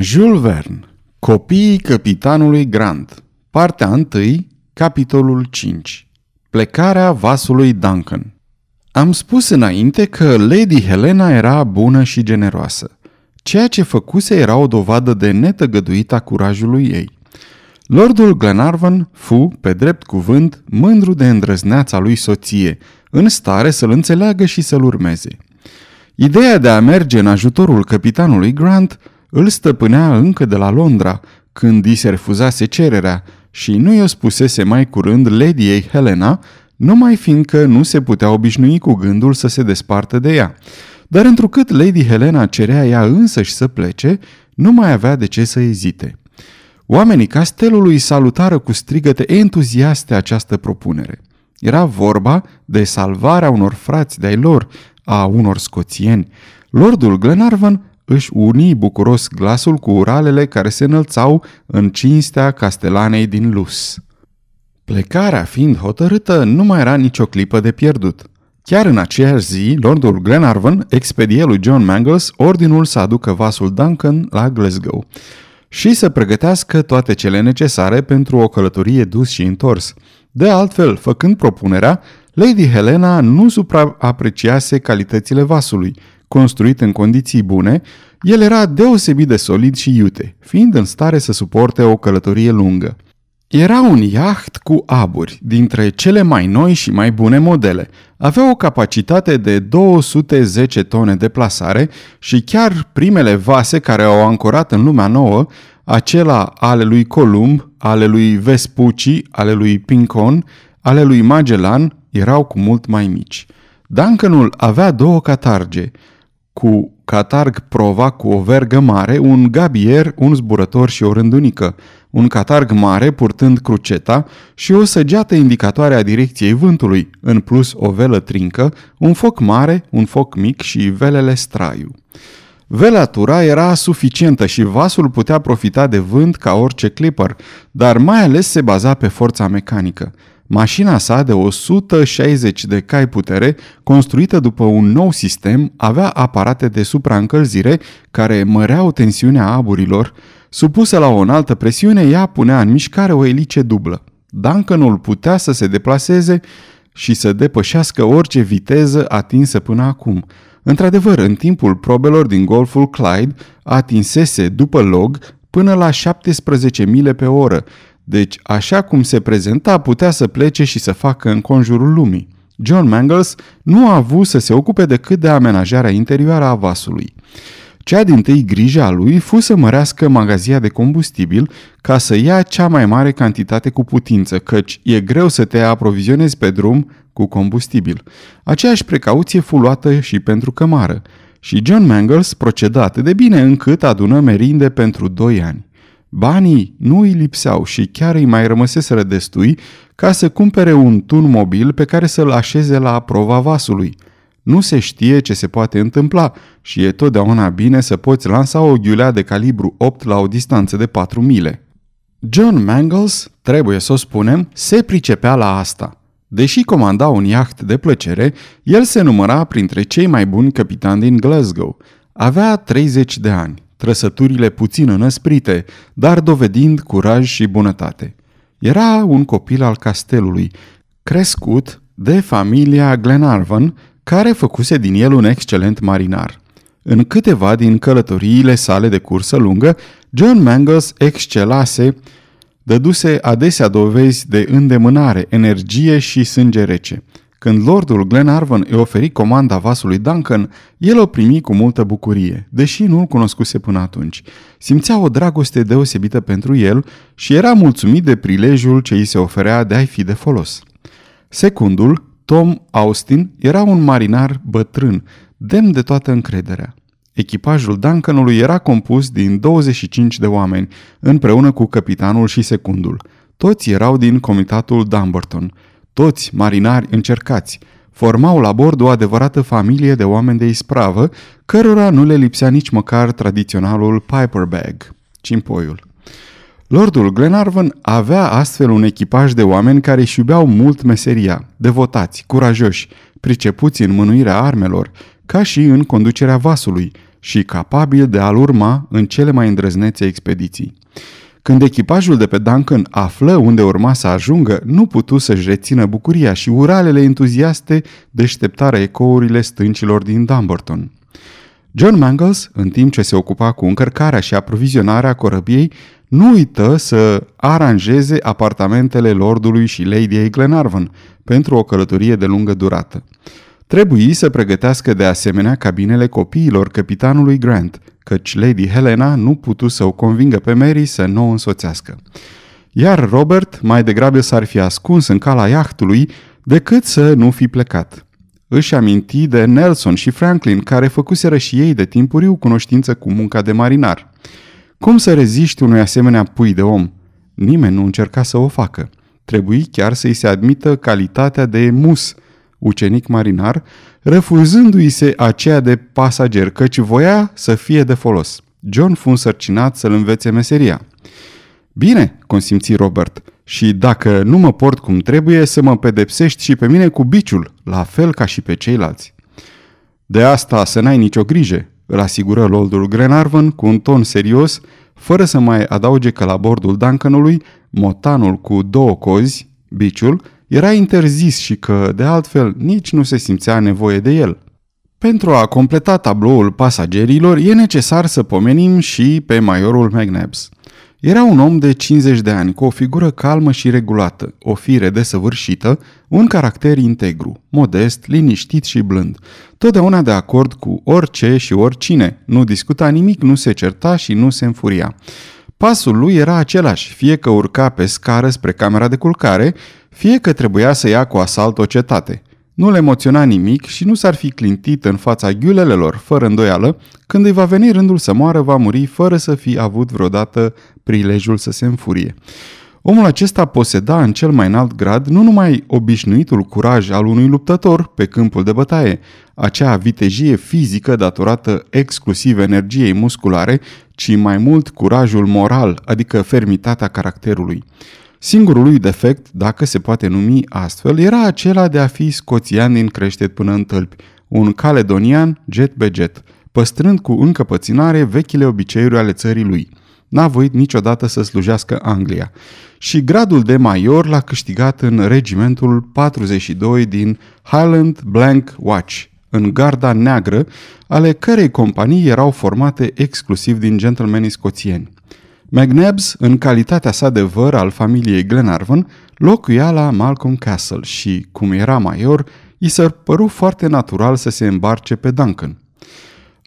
Jules Verne Copiii capitanului Grant Partea 1, capitolul 5 Plecarea vasului Duncan Am spus înainte că Lady Helena era bună și generoasă. Ceea ce făcuse era o dovadă de netăgăduit a curajului ei. Lordul Glenarvan fu, pe drept cuvânt, mândru de îndrăzneața lui soție, în stare să-l înțeleagă și să-l urmeze. Ideea de a merge în ajutorul capitanului Grant îl stăpânea încă de la Londra, când i se refuzase cererea și nu i-o spusese mai curând Lady ei Helena, numai fiindcă nu se putea obișnui cu gândul să se despartă de ea. Dar întrucât Lady Helena cerea ea însăși să plece, nu mai avea de ce să ezite. Oamenii castelului salutară cu strigăte entuziaste această propunere. Era vorba de salvarea unor frați de-ai lor, a unor scoțieni. Lordul Glenarvan își uni bucuros glasul cu uralele care se înălțau în cinstea castelanei din Lus. Plecarea fiind hotărâtă, nu mai era nicio clipă de pierdut. Chiar în aceeași zi, Lordul Glenarvan expedie lui John Mangles ordinul să aducă vasul Duncan la Glasgow și să pregătească toate cele necesare pentru o călătorie dus și întors. De altfel, făcând propunerea, Lady Helena nu supraapreciase calitățile vasului, construit în condiții bune, el era deosebit de solid și iute, fiind în stare să suporte o călătorie lungă. Era un iaht cu aburi, dintre cele mai noi și mai bune modele. Avea o capacitate de 210 tone de plasare și chiar primele vase care au ancorat în lumea nouă, acela ale lui Columb, ale lui Vespucci, ale lui Pincon, ale lui Magellan, erau cu mult mai mici. Duncanul avea două catarge, cu catarg prova cu o vergă mare, un gabier, un zburător și o rândunică, un catarg mare purtând cruceta și o săgeată indicatoare a direcției vântului, în plus o velă trincă, un foc mare, un foc mic și velele straiu. Velatura era suficientă și vasul putea profita de vânt ca orice clipper, dar mai ales se baza pe forța mecanică. Mașina sa de 160 de cai putere, construită după un nou sistem, avea aparate de supraîncălzire care măreau tensiunea aburilor. Supusă la o înaltă presiune, ea punea în mișcare o elice dublă. Duncanul putea să se deplaseze și să depășească orice viteză atinsă până acum. Într-adevăr, în timpul probelor din Golful Clyde, atinsese, după log, până la 17 mile pe oră, deci, așa cum se prezenta, putea să plece și să facă în conjurul lumii. John Mangles nu a avut să se ocupe decât de amenajarea interioară a vasului. Cea din tâi grijă a lui fu să mărească magazia de combustibil ca să ia cea mai mare cantitate cu putință, căci e greu să te aprovizionezi pe drum cu combustibil. Aceeași precauție fu luată și pentru cămară. Și John Mangles proceda atât de bine încât adună merinde pentru doi ani. Banii nu îi lipseau și chiar îi mai rămăseseră destui ca să cumpere un tun mobil pe care să-l așeze la prova vasului. Nu se știe ce se poate întâmpla și e totdeauna bine să poți lansa o ghiulea de calibru 8 la o distanță de 4 mile. John Mangles, trebuie să o spunem, se pricepea la asta. Deși comanda un iaht de plăcere, el se număra printre cei mai buni capitani din Glasgow. Avea 30 de ani trăsăturile puțin înăsprite, dar dovedind curaj și bunătate. Era un copil al castelului, crescut de familia Glenarvan, care făcuse din el un excelent marinar. În câteva din călătoriile sale de cursă lungă, John Mangles excelase, dăduse adesea dovezi de îndemânare, energie și sânge rece. Când lordul Glenarvan îi oferi comanda vasului Duncan, el o primi cu multă bucurie, deși nu-l cunoscuse până atunci. Simțea o dragoste deosebită pentru el și era mulțumit de prilejul ce îi se oferea de a-i fi de folos. Secundul, Tom Austin, era un marinar bătrân, demn de toată încrederea. Echipajul Duncanului era compus din 25 de oameni, împreună cu capitanul și secundul. Toți erau din comitatul Dumbarton – toți marinari încercați, formau la bord o adevărată familie de oameni de ispravă, cărora nu le lipsea nici măcar tradiționalul Piper Bag, cimpoiul. Lordul Glenarvan avea astfel un echipaj de oameni care își iubeau mult meseria, devotați, curajoși, pricepuți în mânuirea armelor, ca și în conducerea vasului, și capabil de a-l urma în cele mai îndrăznețe expediții. Când echipajul de pe Duncan află unde urma să ajungă, nu putu să-și rețină bucuria și uralele entuziaste deșteptară ecourile stâncilor din Dumbarton. John Mangles, în timp ce se ocupa cu încărcarea și aprovizionarea corăbiei, nu uită să aranjeze apartamentele lordului și Lady Glenarvan pentru o călătorie de lungă durată. Trebuie să pregătească de asemenea cabinele copiilor capitanului Grant, căci Lady Helena nu putu să o convingă pe Mary să nu o însoțească. Iar Robert mai degrabă s-ar fi ascuns în cala iahtului decât să nu fi plecat. Își aminti de Nelson și Franklin, care făcuseră și ei de timpuriu cunoștință cu munca de marinar. Cum să reziști unui asemenea pui de om? Nimeni nu încerca să o facă. Trebuie chiar să-i se admită calitatea de mus, ucenic marinar, refuzându-i se aceea de pasager, căci voia să fie de folos. John fu însărcinat să-l învețe meseria. Bine, consimți Robert, și dacă nu mă port cum trebuie, să mă pedepsești și pe mine cu biciul, la fel ca și pe ceilalți. De asta să n-ai nicio grijă, îl asigură Lordul Glenarvan cu un ton serios, fără să mai adauge că la bordul Duncanului, motanul cu două cozi, biciul, era interzis și că, de altfel, nici nu se simțea nevoie de el. Pentru a completa tabloul pasagerilor, e necesar să pomenim și pe majorul McNabbs. Era un om de 50 de ani, cu o figură calmă și regulată, o fire desăvârșită, un caracter integru, modest, liniștit și blând. Totdeauna de acord cu orice și oricine, nu discuta nimic, nu se certa și nu se înfuria. Pasul lui era același, fie că urca pe scară spre camera de culcare, fie că trebuia să ia cu asalt o cetate. Nu le emoționa nimic și nu s-ar fi clintit în fața ghiulelelor, fără îndoială, când îi va veni rândul să moară, va muri fără să fi avut vreodată prilejul să se înfurie. Omul acesta poseda în cel mai înalt grad nu numai obișnuitul curaj al unui luptător pe câmpul de bătaie, acea vitejie fizică datorată exclusiv energiei musculare, ci mai mult curajul moral, adică fermitatea caracterului. Singurul lui defect, dacă se poate numi astfel, era acela de a fi scoțian din creștet până în tălpi, un caledonian jet be jet, păstrând cu încăpățânare vechile obiceiuri ale țării lui. N-a voit niciodată să slujească Anglia și gradul de major l-a câștigat în regimentul 42 din Highland Blank Watch, în garda neagră, ale cărei companii erau formate exclusiv din gentlemani scoțieni. McNabbs, în calitatea sa de văr al familiei Glenarvan, locuia la Malcolm Castle și, cum era major, i s-a părut foarte natural să se îmbarce pe Duncan.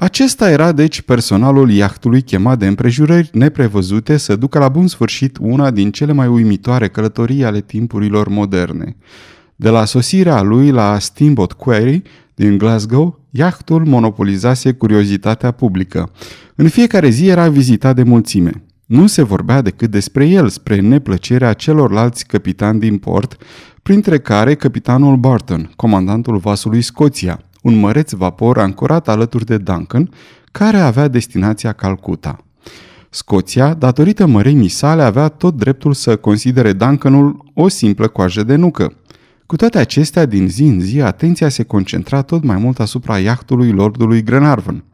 Acesta era deci personalul iahtului chemat de împrejurări neprevăzute să ducă la bun sfârșit una din cele mai uimitoare călătorii ale timpurilor moderne. De la sosirea lui la Steamboat Quarry din Glasgow, iahtul monopolizase curiozitatea publică. În fiecare zi era vizitat de mulțime. Nu se vorbea decât despre el, spre neplăcerea celorlalți capitani din port, printre care capitanul Barton, comandantul vasului Scoția, un măreț vapor ancorat alături de Duncan, care avea destinația Calcuta. Scoția, datorită mărimii sale, avea tot dreptul să considere Duncanul o simplă coajă de nucă. Cu toate acestea, din zi în zi, atenția se concentra tot mai mult asupra iahtului lordului Glenarvan.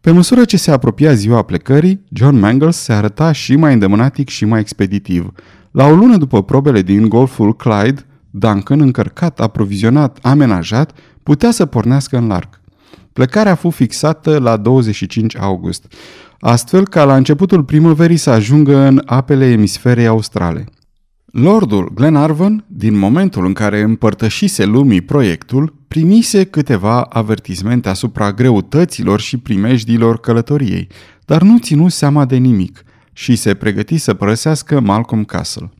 Pe măsură ce se apropia ziua plecării, John Mangles se arăta și mai îndemânatic și mai expeditiv. La o lună după probele din golful Clyde, Duncan, încărcat, aprovizionat, amenajat, putea să pornească în larg. Plecarea a fost fixată la 25 august, astfel ca la începutul primăverii să ajungă în apele emisferei australe. Lordul Glenarvan, din momentul în care împărtășise lumii proiectul, primise câteva avertismente asupra greutăților și primejdilor călătoriei, dar nu ținu seama de nimic și se pregăti să părăsească Malcolm Castle.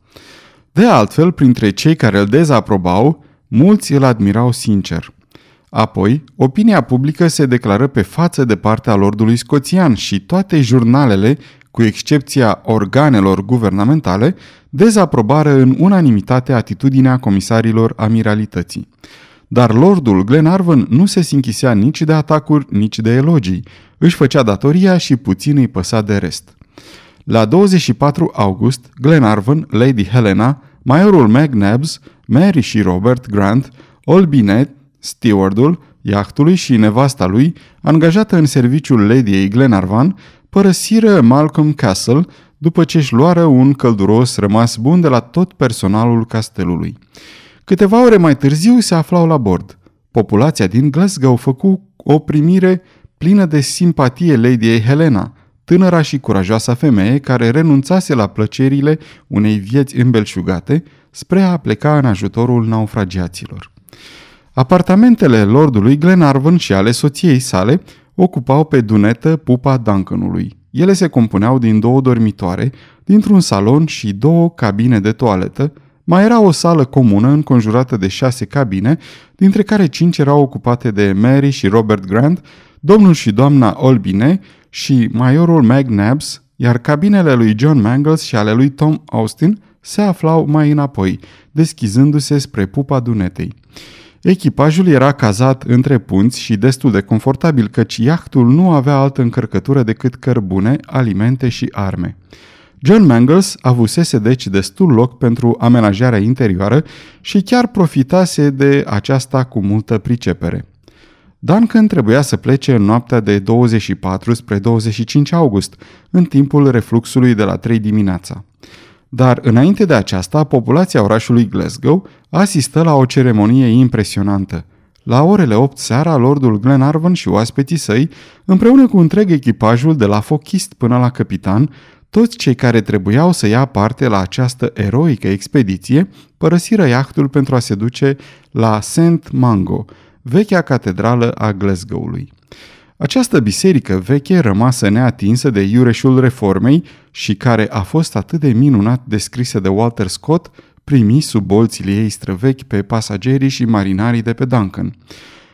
De altfel, printre cei care îl dezaprobau, mulți îl admirau sincer. Apoi, opinia publică se declară pe față de partea lordului scoțian și toate jurnalele, cu excepția organelor guvernamentale, dezaprobară în unanimitate atitudinea comisarilor amiralității. Dar lordul Glenarvan nu se sinchisea nici de atacuri, nici de elogii. Își făcea datoria și puțin îi păsa de rest. La 24 august, Glenarvan, Lady Helena, majorul McNabbs, Mary și Robert Grant, Olbinet, stewardul, iahtului și nevasta lui, angajată în serviciul Ladiei Glenarvan, părăsiră Malcolm Castle după ce își luară un călduros rămas bun de la tot personalul castelului. Câteva ore mai târziu se aflau la bord. Populația din Glasgow făcu o primire plină de simpatie Ladiei Helena, tânăra și curajoasa femeie care renunțase la plăcerile unei vieți îmbelșugate spre a pleca în ajutorul naufragiaților. Apartamentele lordului Glenarvan și ale soției sale ocupau pe dunetă pupa Duncanului. Ele se compuneau din două dormitoare, dintr-un salon și două cabine de toaletă, mai era o sală comună înconjurată de șase cabine, dintre care cinci erau ocupate de Mary și Robert Grant, domnul și doamna Olbine și majorul McNabbs, iar cabinele lui John Mangles și ale lui Tom Austin se aflau mai înapoi, deschizându-se spre pupa dunetei. Echipajul era cazat între punți și destul de confortabil, căci iahtul nu avea altă încărcătură decât cărbune, alimente și arme. John Mangles avusese deci destul loc pentru amenajarea interioară și chiar profitase de aceasta cu multă pricepere. Duncan trebuia să plece în noaptea de 24 spre 25 august, în timpul refluxului de la 3 dimineața. Dar înainte de aceasta, populația orașului Glasgow asistă la o ceremonie impresionantă. La orele 8 seara, lordul Glenarvan și oaspeții săi, împreună cu întreg echipajul de la fochist până la capitan, toți cei care trebuiau să ia parte la această eroică expediție părăsiră iahtul pentru a se duce la St. Mango, vechea catedrală a Glasgow-ului. Această biserică veche, rămasă neatinsă de iureșul reformei și care a fost atât de minunat descrisă de Walter Scott, primi sub bolțile ei străvechi pe pasagerii și marinarii de pe Duncan.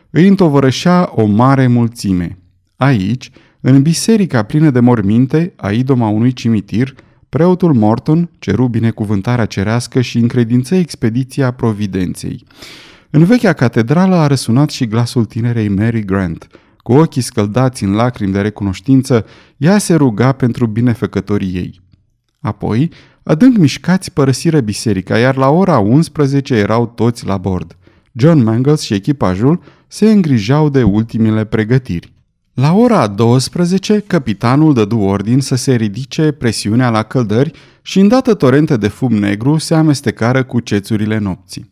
Îi întovărășea o mare mulțime. Aici, în biserica plină de morminte, a idoma unui cimitir, preotul Morton ceru binecuvântarea cerească și încredință expediția Providenței. În vechea catedrală a răsunat și glasul tinerei Mary Grant. Cu ochii scăldați în lacrimi de recunoștință, ea se ruga pentru binefăcătorii ei. Apoi, adânc mișcați părăsiră biserica, iar la ora 11 erau toți la bord. John Mangles și echipajul se îngrijau de ultimele pregătiri. La ora 12, capitanul dădu ordin să se ridice presiunea la căldări și îndată torente de fum negru se amestecară cu cețurile nopții.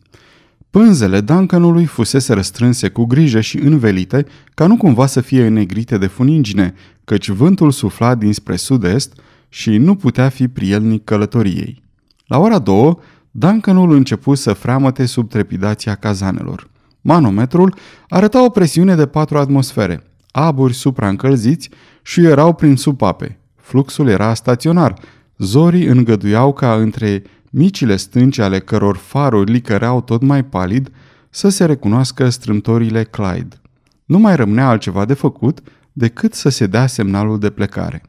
Pânzele Duncanului fusese răstrânse cu grijă și învelite ca nu cumva să fie înnegrite de funingine, căci vântul sufla dinspre sud-est și nu putea fi prielnic călătoriei. La ora două, Duncanul începu să freamăte sub trepidația cazanelor. Manometrul arăta o presiune de 4 atmosfere, aburi supraîncălziți și erau prin supape. Fluxul era staționar. Zorii îngăduiau ca între micile stânci ale căror faruri licăreau tot mai palid, să se recunoască strâmtorile Clyde. Nu mai rămânea altceva de făcut decât să se dea semnalul de plecare.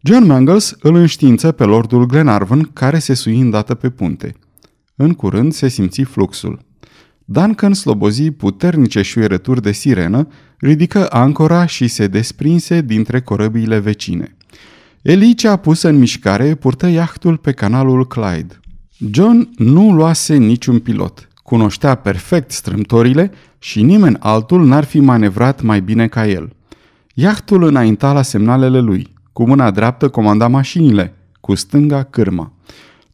John Mangles îl înștiință pe lordul Glenarvan, care se sui îndată pe punte. În curând se simți fluxul. Duncan slobozi puternice șuierături de sirenă, ridică ancora și se desprinse dintre corăbiile vecine. Elicea pusă în mișcare purtă iahtul pe canalul Clyde. John nu luase niciun pilot. Cunoștea perfect strâmtorile și nimeni altul n-ar fi manevrat mai bine ca el. Iahtul înainta la semnalele lui. Cu mâna dreaptă comanda mașinile, cu stânga cârma.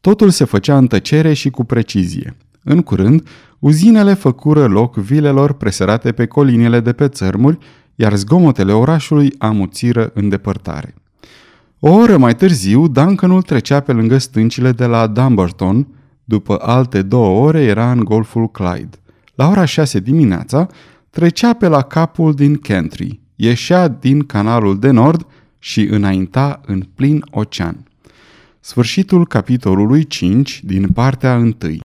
Totul se făcea în tăcere și cu precizie. În curând, uzinele făcură loc vilelor presărate pe colinele de pe țărmuri, iar zgomotele orașului amuțiră în depărtare. O oră mai târziu, Duncanul trecea pe lângă stâncile de la Dumbarton, după alte două ore era în golful Clyde. La ora șase dimineața, trecea pe la capul din Kentry, ieșea din canalul de nord și înainta în plin ocean. Sfârșitul capitolului 5 din partea 1